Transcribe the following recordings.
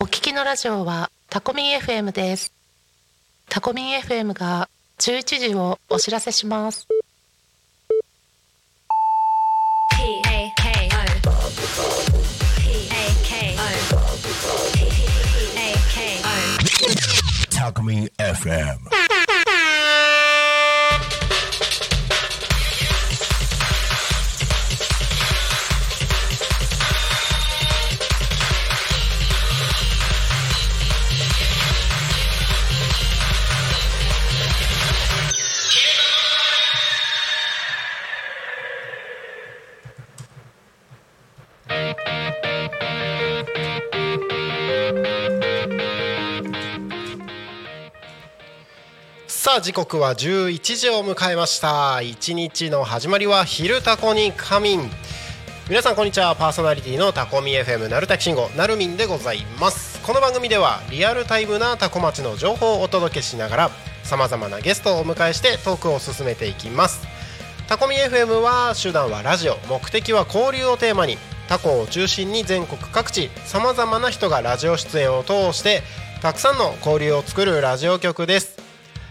お聞きのラジオはタコミン FM ですタコミン FM が11時をお知らせします K O Talk Me FM. あ時刻は11時を迎えました。一日の始まりは昼タコに仮眠。皆さんこんにちは。パーソナリティのタコミ FM なるたきしんごなるみんでございます。この番組ではリアルタイムなタコ町の情報をお届けしながらさまざまなゲストをお迎えしてトークを進めていきます。タコミ FM は手段はラジオ。目的は交流をテーマに。タコを中心に全国各地さまざまな人がラジオ出演を通してたくさんの交流を作るラジオ局です。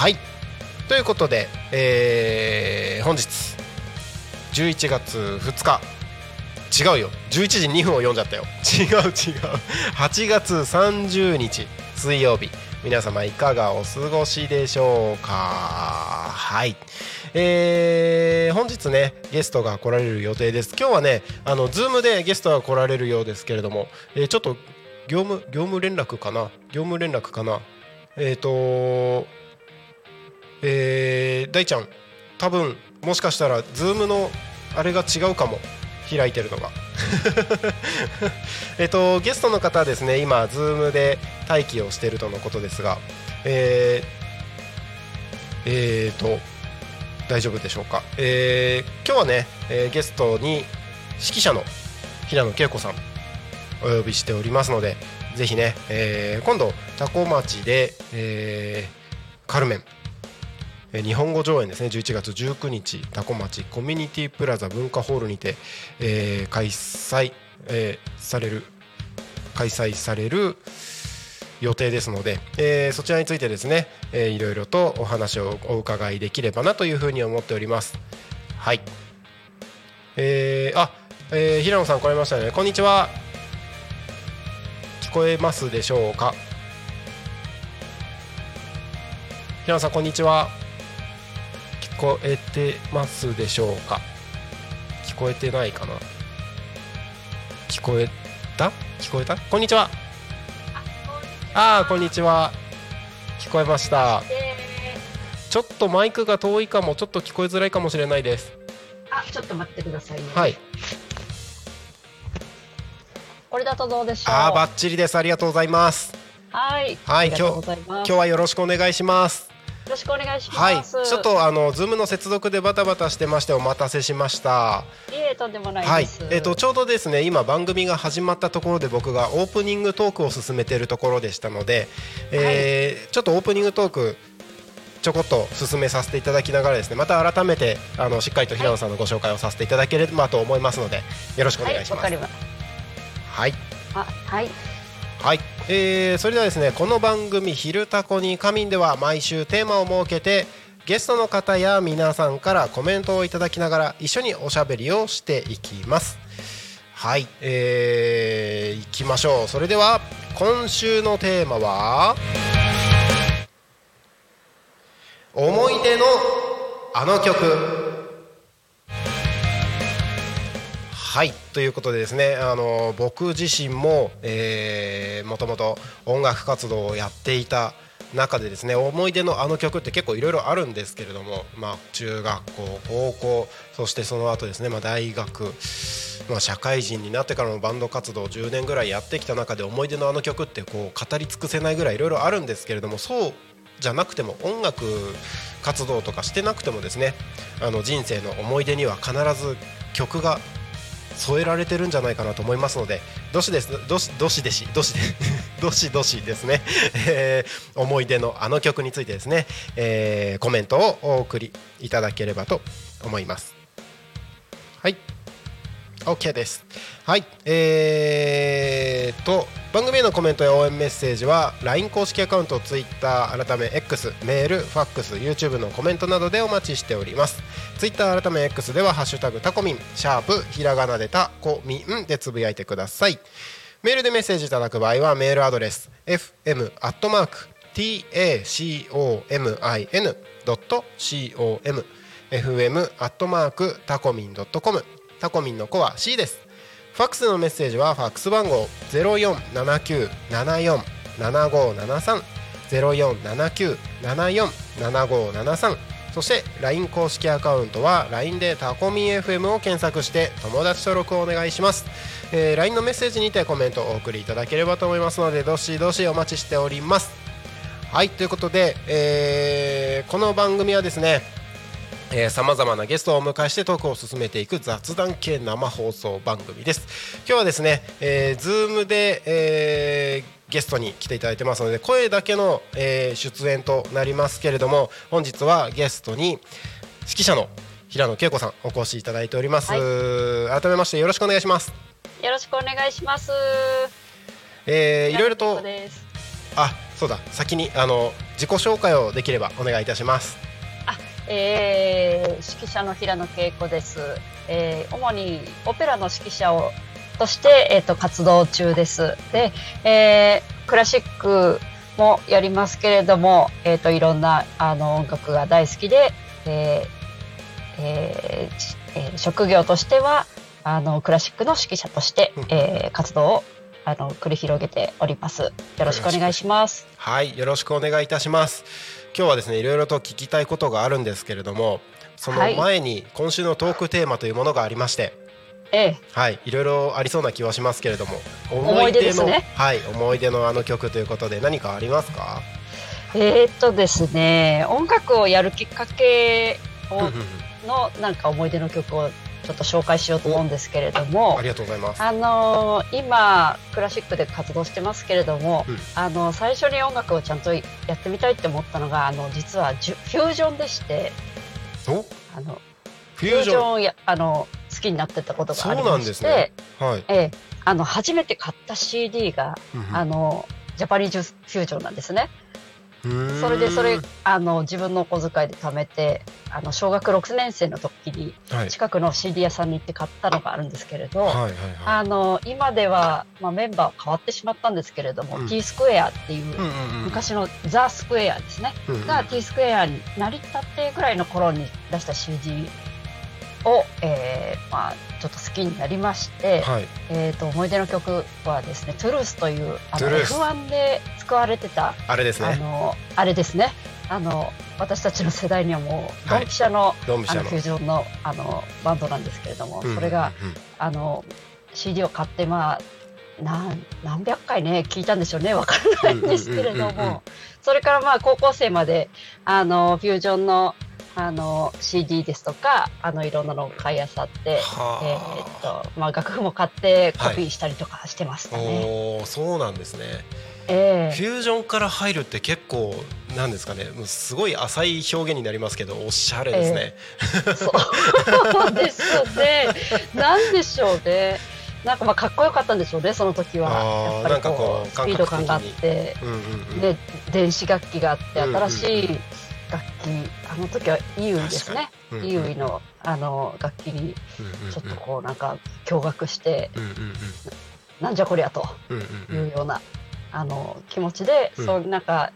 はい。ということで、えー本日11月2日。違うよ。11時2分を読んじゃったよ。違 う違う。8月30日水曜日。皆様いかがお過ごしでしょうか。はい。えー本日ねゲストが来られる予定です。今日はねあのズームでゲストが来られるようですけれども、えーちょっと業務業務連絡かな？業務連絡かな？えっ、とえー大ちゃん多分もしかしたらズームのあれが違うかも開いてるのが。えっとゲストの方はですね今ズームで待機をしているとのことですがえー、えーと大丈夫でしょうか、えー今日はね、えーゲストに指揮者の平野恵子さんお呼びしておりますのでぜひね、えー今度多古町で、えーカルメン日本語上演ですね。11月19日多古町コミュニティプラザ文化ホールにて、えー開催、えーされる開催される予定ですので、えーそちらについてですね、えーいろいろとお話をお伺いできればなというふうに思っております。はい。えーあ、えー平野さん来られましたね。こんにちは。聞こえますでしょうか？平野さんこんにちは。こえてますでしょうか？聞こえてないかな？聞こえた？聞こえた？こんにちは。ああーこんにちは。聞こえました。ちょっとマイクが遠いかも。ちょっと聞こえづらいかもしれないです。あ、ちょっと待ってくださいね。はい。これだとどうでしょう？ああバッチリです。ありがとうございます。はい。はいありがとうございます。今日はよろしくお願いします。よろしくお願いしはいます。ちょっとあのズームの接続でバタバタしてましてお待たせしましたいえとんでもないはいです。、えっ、とちょうどですね今番組が始まったところで僕がオープニングトークを進めているところでしたので、えーちょっとオープニングトークちょこっと進めさせていただきながらですねまた改めてあのしっかりと平野さんのご紹介をさせていただければと思いますのでよろしくおはい、願いします。わかります。はいあ、はい。はい、えーそれではですねこの番組「昼タコに仮眠」では毎週テーマを設けてゲストの方や皆さんからコメントをいただきながら一緒におしゃべりをしていきます。はい。えー、いきましょう。それでは今週のテーマは思い出のあの曲。はい。ということでですねあの僕自身も、えー、もともと音楽活動をやっていた中でですね思い出のあの曲って結構いろいろあるんですけれども、まあ、中学校高校そしてその後ですね、まあ、大学、まあ、社会人になってからのバンド活動を10年ぐらいやってきた中で思い出のあの曲ってこう語り尽くせないぐらいいろいろあるんですけれどもそうじゃなくても音楽活動とかしてなくてもですねあの人生の思い出には必ず曲が添えられてるんじゃないかなと思いますのでどしですどしどしでしどしで どしどしですね、えー思い出のあの曲についてですね、えーコメントをお送りいただければと思います。はい。OK です。はい。えー、と番組へのコメントや応援メッセージは LINE 公式アカウント Twitter 改め X メールファックス YouTube のコメントなどでお待ちしております。Twitter 改め X では「ハッシュタグタコミン」シャープひらがなでタコミンでつぶやいてください。メールでメッセージいただく場合はメールアドレス fm.tacomin.com fm アットマークタコミン .com タコミンの子は C です。ファックスのメッセージはファックス番号0479747573 0479747573そして LINE 公式アカウントは LINE でタコミ FM を検索して友達登録をお願いします、えー LINE のメッセージにてコメントをお送りいただければと思いますのでどしどしお待ちしております。はいということで、えーこの番組はですねさまざまなゲストをお迎えしてトークを進めていく雑談系生放送番組です。今日はですね、えー、Zoom で、えーゲストに来ていただいてますので声だけの、えー出演となりますけれども本日はゲストに指揮者の平野恵子さんお越しいただいております、改めましてよろしくお願いします。よろしくお願いします。えーいろいろとあそうだ。先にあの自己紹介をできればお願いいたしますえー、指揮者の平野恵子です。えー主にオペラの指揮者をとして、えー、と活動中です。で、えークラシックもやりますけれども、えー、といろんなあの音楽が大好きで、えーえーしえー職業としてはあのクラシックの指揮者として、えー活動をあの繰り広げております。よろしくお願いします。はいよろしくお願いいたします今日はですねいろいろと聞きたいことがあるんですけれどもそのはい前に今週のトークテーマというものがありましてええ。はいいろいろありそうな気はしますけれども思い出ですね。はい思い出のあの曲ということで何かありますか？えーっとですね、音楽をやるきっかけをのなんか思い出の曲をちょっと紹介しようと思うんですけれどもあ、りがとうございます。あのー今クラシックで活動してますけれども、うん。あの最初に音楽をちゃんとやってみたいって思ったのがあの実はフュージョンでして、お？あのフフュージョンやあの好きになってたことがありまして、んですね。はい。ええあの初めて買った CD が、あのジャパニーズフュージョンなんですね。それでそれあの自分のお小遣いで貯めてあの小学6年生の時にはい。近くの CD 屋さんに行って買ったのがあるんですけれど、はいはいはい。あの今では、まあ、メンバーは変わってしまったんですけれども、うん。T スクエアっていう、うんうんうん。昔のザ・スクエアですね、うんうん。が T スクエアになりたてぐらいの頃に出した CD を、えーまあ、ちょっと好きになりまして、はい。えー、と思い出の曲はですね「トゥルース」というあの Toulouse F1 で使われてたあれですね。あのあれですね。あの私たちの世代にはもうドはい。ンピシャの,、フュージョンのあのバンドなんですけれども、うんそれがうんうんあの CD を買ってまあ何何百回ね聞いたんでしょうねわからないんですけれども。それからまあ高校生まであのフュージョンのあの CD ですとかあのいろんなのを買いあさって、はあ。えーっとまあ、楽譜も買ってコピーしたりとかしてましたね。おーそうなんですね。ええ。フュージョンから入るって結構なんですかね。もうすごい浅い表現になりますけどおしゃれですね、そう。ですね。なんでしょうね。なんかまあかっこよかったんでしょうね、その時は。やっぱりこうスピード感があって、うんうんうん。で電子楽器があってうんうんうん。新しい楽器、あの時はイーウイですね。確かに。イーウイのあの楽器にうんうんちょっとこうなんか驚愕して、うんうんうん。なんじゃこりゃとうんうんうん。いうような、あの気持ちで、うん。そうなんか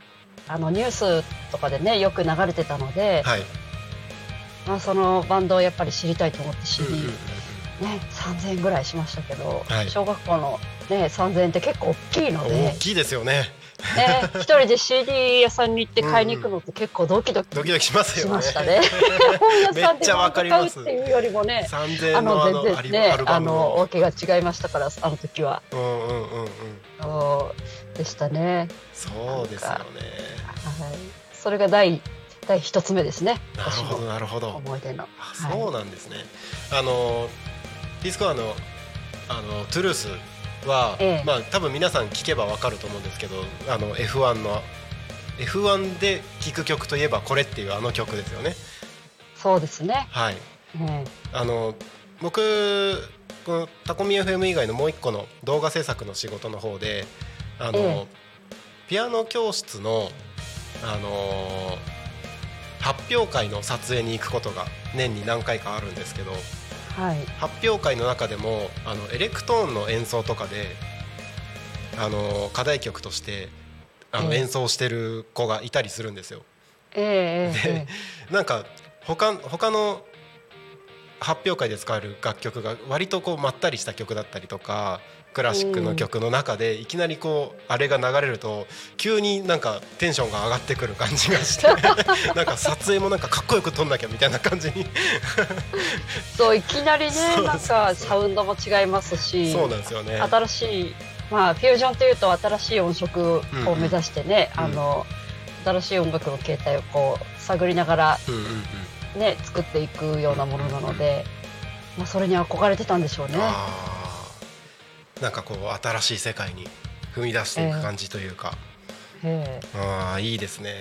あのニュースとかでねよく流れてたので、はい。まあそのバンドをやっぱり知りたいと思って CD、うんうんうんね、3000円ぐらいしましたけど、はい。小学校の、ね、3000円って結構大きいので。大、きいですよねね、一人で CD 屋さんに行って買いに行くのって結構ドキドキドキドキしますよねしましたね。本屋さんで買うっていうよりもね、3000あ円の全然ねあのムのわけが違いましたからあの時はうんうんうんうんそうでしたね。そうですよねはい。それが第第一つ目ですね。なるほどなるほど思い出の。あそうなんですね、あのディスコアのあのトゥルースは、ええ。まあ多分皆さん聞けばわかると思うんですけどあの F1 の F1 で聴く曲といえばこれっていうあの曲ですよね。そうですね。はい。ねあの僕このタコミ FM 以外のもう一個の動画制作の仕事の方であの、ええ。ピアノ教室のあの発表会の撮影に行くことが年に何回かあるんですけどはい。発表会の中でもあのエレクトーンの演奏とかであの課題曲としてあのええ演奏してる子がいたりするんですよ。ええええでなんか他他の発表会で使われる楽曲が割とこうまったりした曲だったりとかクラシックの曲の中でいきなりこうあれが流れると急になんかテンションが上がってくる感じがして なんか撮影もなんかかっこよく撮んなきゃみたいな感じに。そういきなりね なんかサウンドも違いますし、そうなんですよね。新しいまあフュージョンというと新しい音色を目指してね、うん。うんあの新しい音楽の形態をこう探りながらうんうんうん。ね作っていくようなものなので、まあそれに憧れてたんでしょうね。なんかこう新しい世界に踏み出していく感じというか、ええ。ああいいですね。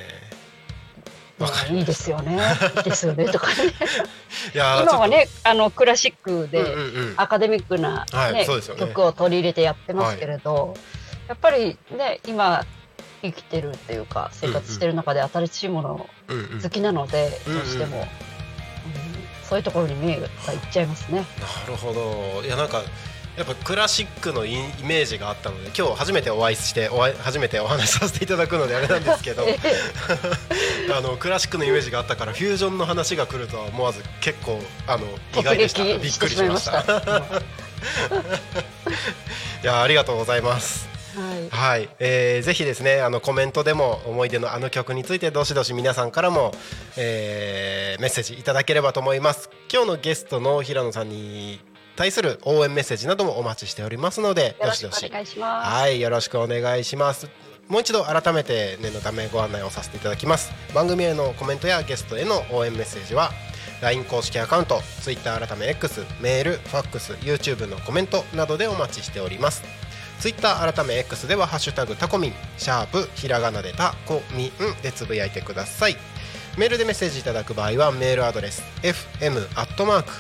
まわかあいいですよね。いいですよね。とかね。いやー今はねあのクラシックで、アカデミックな、はいね曲を取り入れてやってますけれど、やっぱりね今生きてるっていうか生活してる中で新しいものうんうん。好きなので、うんうん。どうしても、うん。そういうところに目がいっちゃいますね。なるほど。いやなんかやっぱクラシックのイイメージがあったので今日初めてお会いしてお会い初めてお話しさせていただくのであれなんですけどえ あのクラシックのイメージがあったからフュージョンの話が来るとは思わず結構あのえ意外でした。びっくりしました。いやありがとうございます。はい。はい、えーぜひですねあのコメントでも思い出のあの曲についてどしどし皆さんからも、えーメッセージいただければと思います。今日のゲストの平野さんに対する応援メッセージなどもお待ちしておりますのでよろしくお願いします。はいよろしくお願いします。もう一度改めて念のためご案内をさせていただきます。番組へのコメントやゲストへの応援メッセージは LINE 公式アカウント Twitter 改め X メールファックス YouTube のコメントなどでお待ちしております。ツイッター改め X では「ハッシュタグタコミン」シャープひらがなでタコミンでつぶやいてください。メールでメッセージいただく場合はメールアドレス fm アットマーク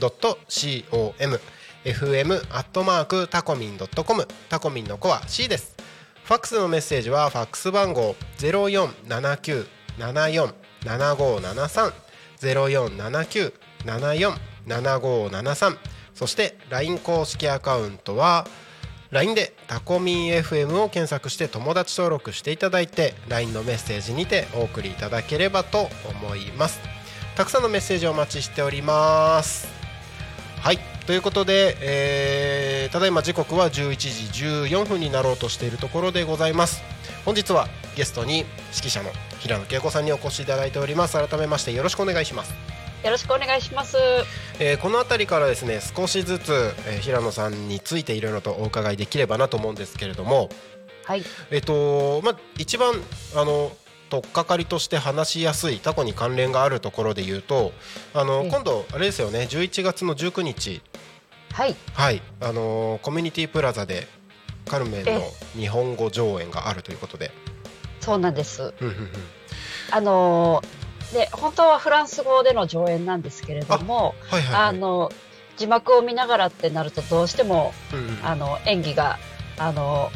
tacomin.com fm アットマークタコミン .com タコミンの子は C です。ファックスのメッセージはファックス番号0479747573 0479747573そして LINE 公式アカウントは LINE でタコミン FM を検索して友達登録していただいて LINE のメッセージにてお送りいただければと思います。たくさんのメッセージをお待ちしております。はい。ということで、えーただいま時刻は11時14分になろうとしているところでございます。本日はゲストに指揮者の平野恵子さんにお越しいただいております。改めましてよろしくお願いします。よろしくお願いします。えーこの辺りからですね少しずつ、えー平野さんについていろいろとお伺いできればなと思うんですけれども。はい。えっ、とまあ一番あの取っかかりとして話しやすいタコに関連があるところで言うとあの、ええ。今度あれですよね11月の19日。はい。はい。あのーコミュニティプラザでカルメンのえ日本語上演があるということで、そうなんです。あのーで本当はフランス語での上演なんですけれども、はいはい、はい、あの字幕を見ながらってなるとどうしてもうんうん。あの演技があの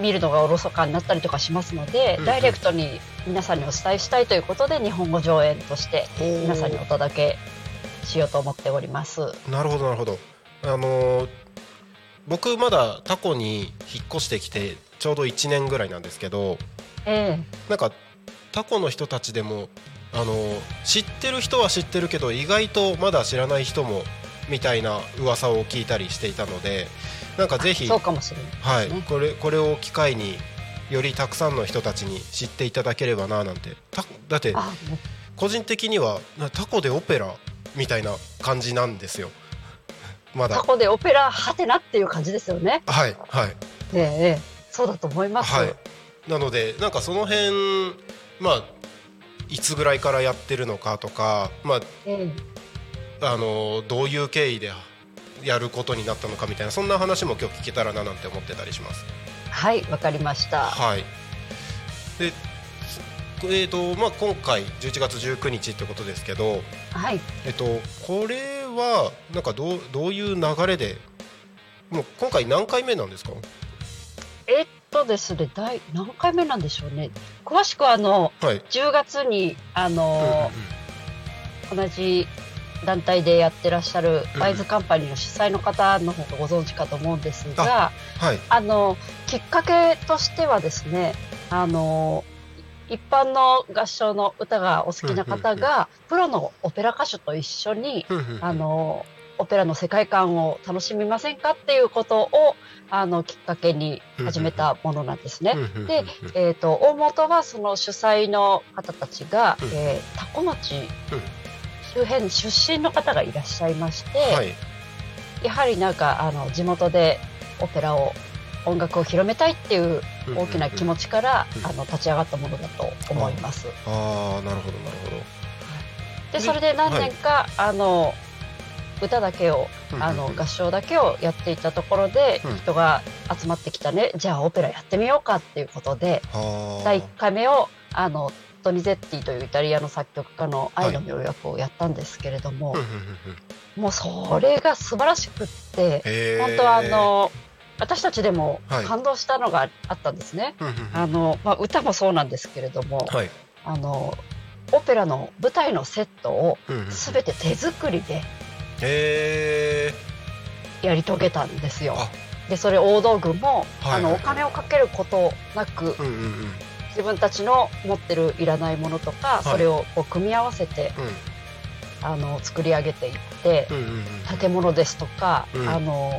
見るのがおろそかになったりとかしますので、うんうん。ダイレクトに皆さんにお伝えしたいということで日本語上演として皆さんにお届けしようと思っております。なるほどなるほどあのー僕まだタコに引っ越してきてちょうど1年ぐらいなんですけどえなんかタコの人たちでもあの知ってる人は知ってるけど意外とまだ知らない人もみたいな噂を聞いたりしていたのでなんかぜひそうかもしれなね。はい、これこれを機会によりたくさんの人たちに知っていただければななんて。ただって個人的にはなタコでオペラみたいな感じなんですよ。まだ。タコでオペラはてなっていう感じですよね。はいはい。ええええ。そうだと思います。はい。なのでなんかその辺まあいつぐらいからやってるのかとかまええ。ああのどういう経緯でやることになったのかみたいなそんな話も今日聞けたらななんて思ってたりしますはい、わかりました。はい。で、えーとまあ、今回11月19日ってことですけど、はい。えっと、これはなんかどうどういう流れでもう今回何回目なんですか？えっとですね、第何回目なんでしょうね。詳しくはあのはい、10月にあの、同じ団体でやってらっしゃるうん。ワイズカンパニーの主催の方の方がご存知かと思うんですが、はい。あのきっかけとしてはですね、あの一般の合唱の歌がお好きな方うんが、プロのオペラ歌手と一緒に、あのオペラの世界観を楽しみませんかっていうことをあのきっかけに始めたものなんですね。で、えー、と大元はその主催の方たちが、うんえー多古町周辺出身の方がいらっしゃいまして、はい。やはりなんかあの地元でオペラを音楽を広めたいっていう大きな気持ちから、うんあの立ち上がったものだと思います。ああなるほどなるほど。でそれで何年か、あの歌だけをうんあの合唱だけをやっていたところで、うん。人が集まってきたねじゃあオペラやってみようかっていうことで第1回目をあのトニゼッティというイタリアの作曲家の「愛の妙薬」をやったんですけれども、うんうんうんうん。もうそれが素晴らしくって本当はあの私たちでもはい。感動したのがあったんですね。うんうんうん。あのまあ、歌もそうなんですけれども、はい。あのオペラの舞台のセットを全て手作りでへやり遂げたんですよ。あ。でそれ大道具も、はいはいあのお金をかけることなくーうんうんうん自分たちの持ってるいらないものとか、い。それをこう組み合わせてあの作り上げていってうんうんうんうん。建物ですとか、うん。あの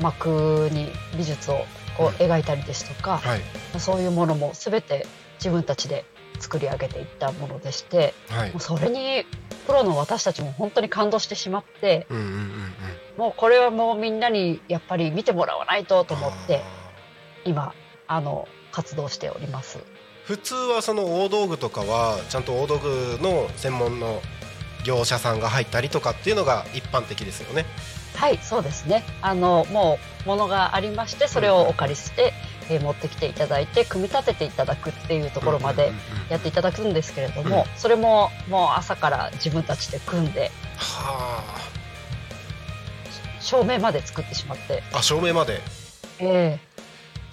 幕に美術をこううん。描いたりですとか、はい。そういうものも全て自分たちで作り上げていったものでしてはい。もうそれにプロの私たちも本当に感動してしまってうんうんうんうん。もうこれはもうみんなにやっぱり見てもらわないとと思って今あの活動しております。普通はその大道具とかはちゃんと大道具の専門の業者さんが入ったりとかっていうのが一般的ですよね。はい、そうですね。あのもうものがありまして、それをお借りして、えー持ってきていただいて組み立てていただくっていうところまでやっていただくんですけれども、それももう朝から自分たちで組んでは照明まで作ってしまって、ああ照明までえ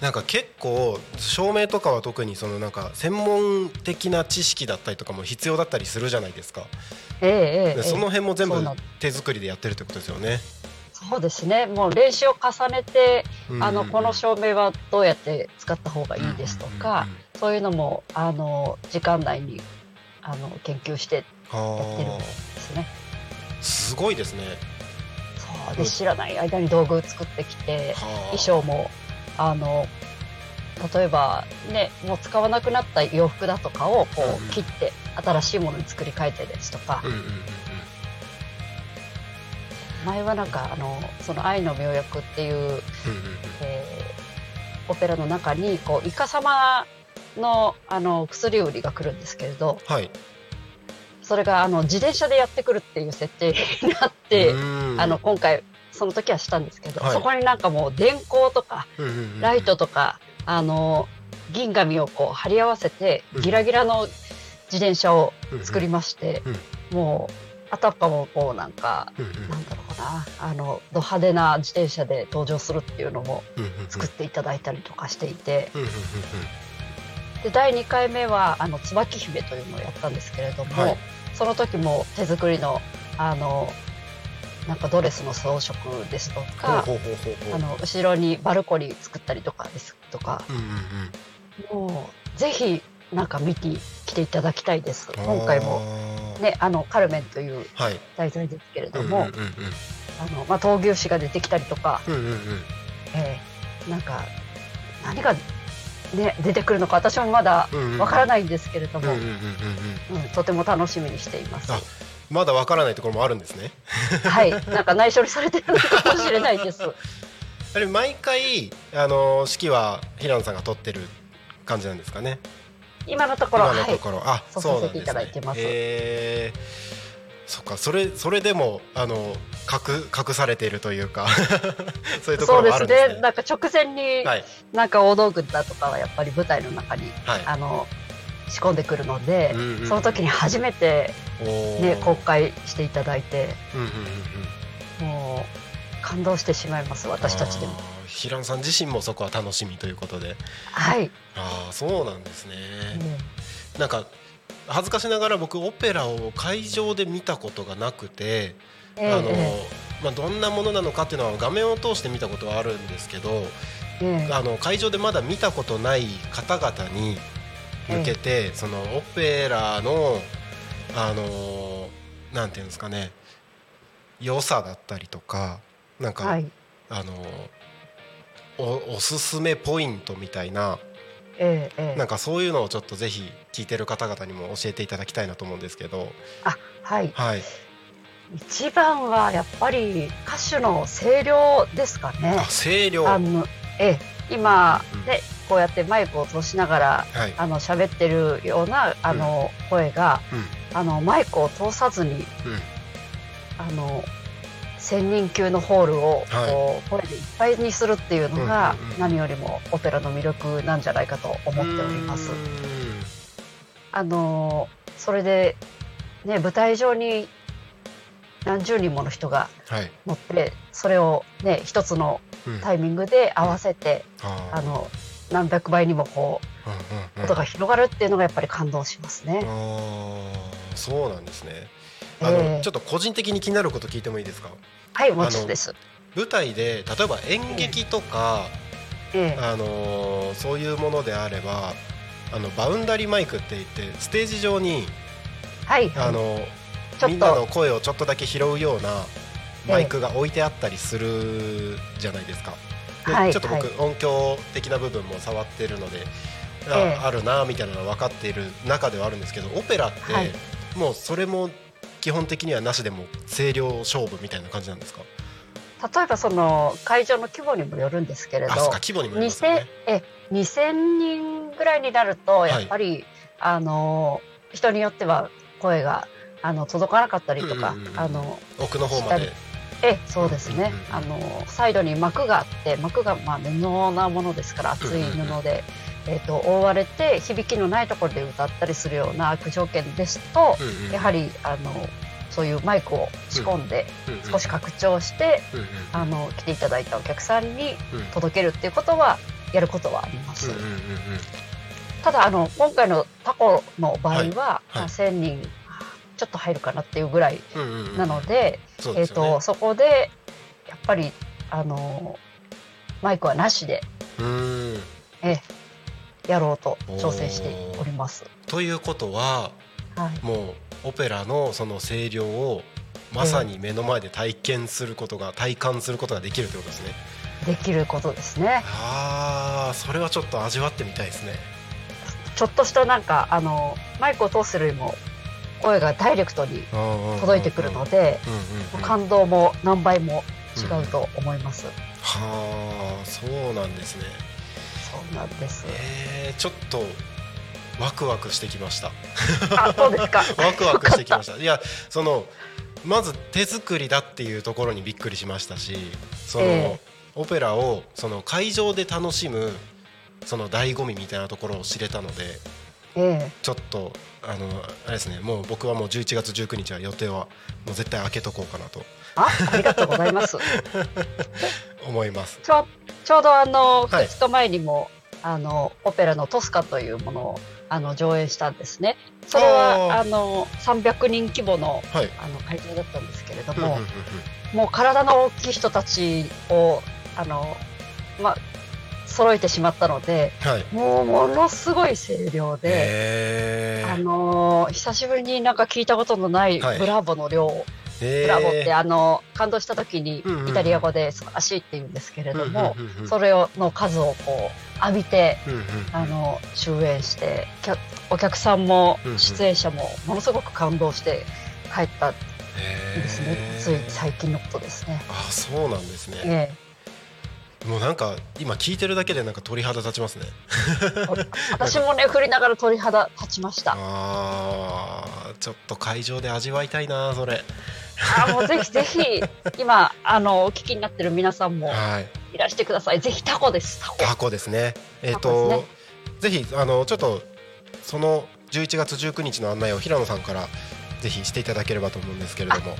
なんか結構照明とかは特にそのなんか専門的な知識だったりとかも必要だったりするじゃないですか。えええその辺も全部手作りでやってるってことですよね。そうですね。もう練習を重ねて、うんあのこの照明はどうやって使った方がいいですとか、そういうのもあの時間内にあの研究してはやってるんあですね。すごいですね。そうで知らない間に道具作ってきて。はあ衣装もあの例えばねもう使わなくなった洋服だとかをこうん。う切って新しいものに作り変えてですとか。うんうんうん前はなんかあのその「愛の妙薬」っていう、うんうんうん。えーオペラの中にこうイカ様のあの薬売りが来るんですけれどはい。それがあの自転車でやってくるっていう設定になって、うん。あの今回その時はしたんですけど、はい。そこになんかもう電光とかライトとか、あの銀紙をこう貼り合わせてうん。ギラギラの自転車を作りままして、うん。もうあたかもこうなんか、なんだろうなあのド派手な自転車で登場するっていうのも作っていただいたりとかしていて、で第2回目はあの椿姫というのをやったんですけれども、はい。その時も手作りのあのなんかドレスの装飾ですとか。あの後ろにバルコニー作ったりとかですとか、うんうんうん。もうぜひなんか見に来ていただきたいです。今回もね、あのカルメンというはい。題材ですけれども、闘牛士が出てきたりとか、うんうんうん。うんえーなんか何が、ね、出てくるのか私もまだわからないんですけれども、とても楽しみにしています。あまだわからないところもあるんですね。はい、なんか内緒にされてるのかもしれないです。あれ毎回あの指揮は平野さんが取ってる感じなんですかね。今のところ、今のはい、ところ、あそうそうなんですねさせていただいてます。へー。そっかそれそれでもあの隠隠されているというか そういうところもそうですあるんですねね。なんか直前に、はい。なんか大道具だとかはやっぱり舞台の中に、はい。あの仕込んでくるので、うんうんうん。その時に初めてね公開していただいて、うんうんうんうん。もう感動してしまいます私たちでも。平野さん自身もそこは楽しみということで。はい。ああそうなんですね、うん。なんか恥ずかしながら僕オペラを会場で見たことがなくて、ええあのえまあ、どんなものなのかっていうのは画面を通して見たことはあるんですけどあの会場でまだ見たことない方々に向けて、そのオペラのあのなんていうんですかね。良さだったりとかなんか、はい。あのおおすすめポイントみたいなええええ。なんかそういうのをちょっとぜひ聞いてる方々にも教えていただきたいなと思うんですけど。はい。はい。一番はやっぱり歌手の声量ですかね。あ。声量。はいあのええ。今うん。ねこうやってマイクを通しながらあの喋ってるようなあの声が、あのマイクを通さずに、あの1000人級のホールをはい。こう声でいっぱいにするっていうのがうんうんうん。何よりもオペラの魅力なんじゃないかと思っております。あのそれでね舞台上に何十人もの人がはい。乗ってそれをね一つのうん。タイミングで合わせて、あー。あの何百倍にもこうんうんううん。音が広がるっていうのがやっぱり感動しますね。そうなんですね。あの、ええちょっと個人的に気になること聞いてもいいですか？はいもちろんです。舞台で例えば演劇とか、ええあのーそういうものであればあのバウンダリーマイクって言ってステージ上にはい、あのみんなの声をちょっとだけ拾うようなマイクが置いてあったりするじゃないですか。ではいちょっと僕、はい。音響的な部分も触ってるので、あええ。あるなみたいなのは分かっている中ではあるんですけどオペラって、はいもうそれも基本的にはなしでも声量勝負みたいな感じなんですか？例えばその会場の規模にもよるんですけれどあそうか規模にもよりますよ2000ね。え2000人ぐらいになるとやっぱり、あの人によっては声があの届かなかったりとか、うんうんうんうん。あの奥の方まで。えそうですね、うんうんあのサイドに膜があって膜がまあ布なものですから厚い布で、えー、と覆われて響きのないところで歌ったりするような悪条件ですと、うんうん。やはりあのそういうマイクを仕込んでうんうん。少し拡張して、うんうんあの来ていただいたお客さんにうん。届けるっていうことはやることはあります。うんうんうんうん。ただあの今回のタコの場合は、はい。はい。まあ1000人ちょっと入るかなっていうぐらいうんうんうん。なので、えー、とそこでやっぱりあのマイクはなしでえやろうと挑戦しております。ということははい、もうオペラのその声量をまさに目の前で体験することが体感することができるということですね。できることですね。ああそれはちょっと味わってみたいですね。ちょっとしたなんかあのマイクを通すよりも声がダイレクトに届いてくるので、うんうんうん感動も何倍も違うと思います。はあそうなんですね。そうなんです。えー、ちょっとワクワクしてきました。あ、そうですか。ワクワクしてきました。いやそのまず手作りだっていうところにびっくりしましたしその、えオペラをその会場で楽しむその醍醐味みたいなところを知れたのでえちょっとあのあれですねもう僕はもう11月19日は予定はもう絶対開けとこうかなとあ、ありがとうございます。思います。ちょちょうどあのはい2日前にも、あのオペラのトスカというものをあの上演したんですね。それはああの300人規模のはい。あの会場だったんですけれどもうんうんうんうん、もう体の大きい人たちをあのまあ揃えてしまったのではいもうものすごい声量で。あのー久しぶりになんか聞いたことのないはいブラボの量、へーブラボってあの感動した時にイタリア語で素晴らしいって言うんですけれども、それをの数をこう浴びてあの終演してお客さんも出演者もものすごく感動して帰ったですね、つい最近のことですね。あそうなんですね。えもうなんか今聞いてるだけでなんか鳥肌立ちますねえ、私もね振りながら鳥肌立ちました。あーちょっと会場で味わいたいなそれあもうぜひぜひ今 あのお聞きになってる皆さんもはいいらしてください。ぜひタコですタコ。タコですねえっ、タコと、ぜひあのちょっとその11月19日の案内を平野さんからぜひしていただければと思うんですけれども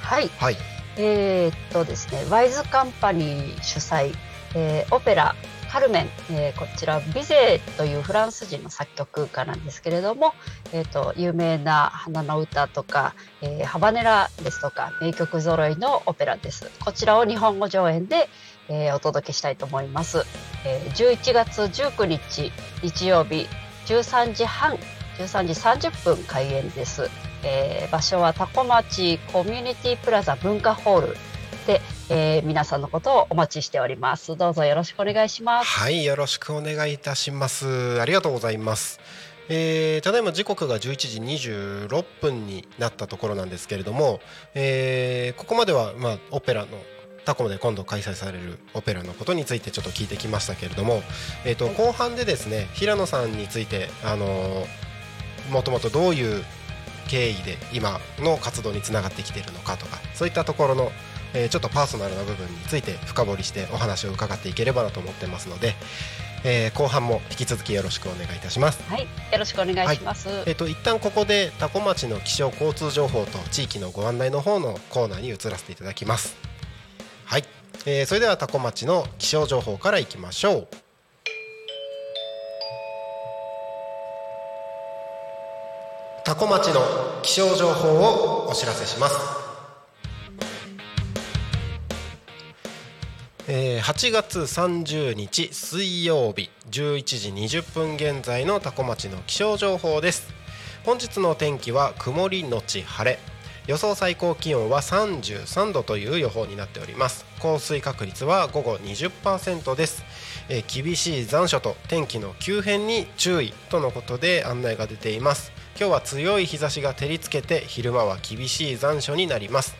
はい。はいえーっとですね、ワイズカンパニー主催、えーオペラカルメン、えーこちらビゼーというフランス人の作曲家なんですけれども、えーっと有名な花の歌とか、えーハバネラですとか名曲揃いのオペラです。こちらを日本語上演で、えーお届けしたいと思います。えー11月19日日曜日13時半13時30分開演です。えー場所は多古町コミュニティプラザ文化ホールで、えー皆さんのことをお待ちしております。どうぞよろしくお願いします。はいよろしくお願いいたしますありがとうございますえーただいま時刻が11時26分になったところなんですけれども、えーここまでは、まあ、オペラのタコで今度開催されるオペラのことについてちょっと聞いてきましたけれども、えー、とはい後半でですね平野さんについて、あのーもともとどういう経緯で今の活動につながってきているのかとかそういったところの、えーちょっとパーソナルな部分について深掘りしてお話を伺っていければなと思ってますので、えー後半も引き続きよろしくお願いいたします。はい、よろしくお願いします。えっと一旦ここで多古町の気象交通情報と地域のご案内の方のコーナーに移らせていただきます。はい、えーそれでは多古町の気象情報からいきましょう。多古町の気象情報をお知らせします。えー8月30日水曜日11時20分現在の多古町の気象情報です。本日の天気は曇りのち晴れ。予想最高気温は33度という予報になっております。降水確率は午後20%です、えー厳しい残暑と天気の急変に注意とのことで案内が出ています。今日は強い日差しが照りつけて昼間は厳しい残暑になります。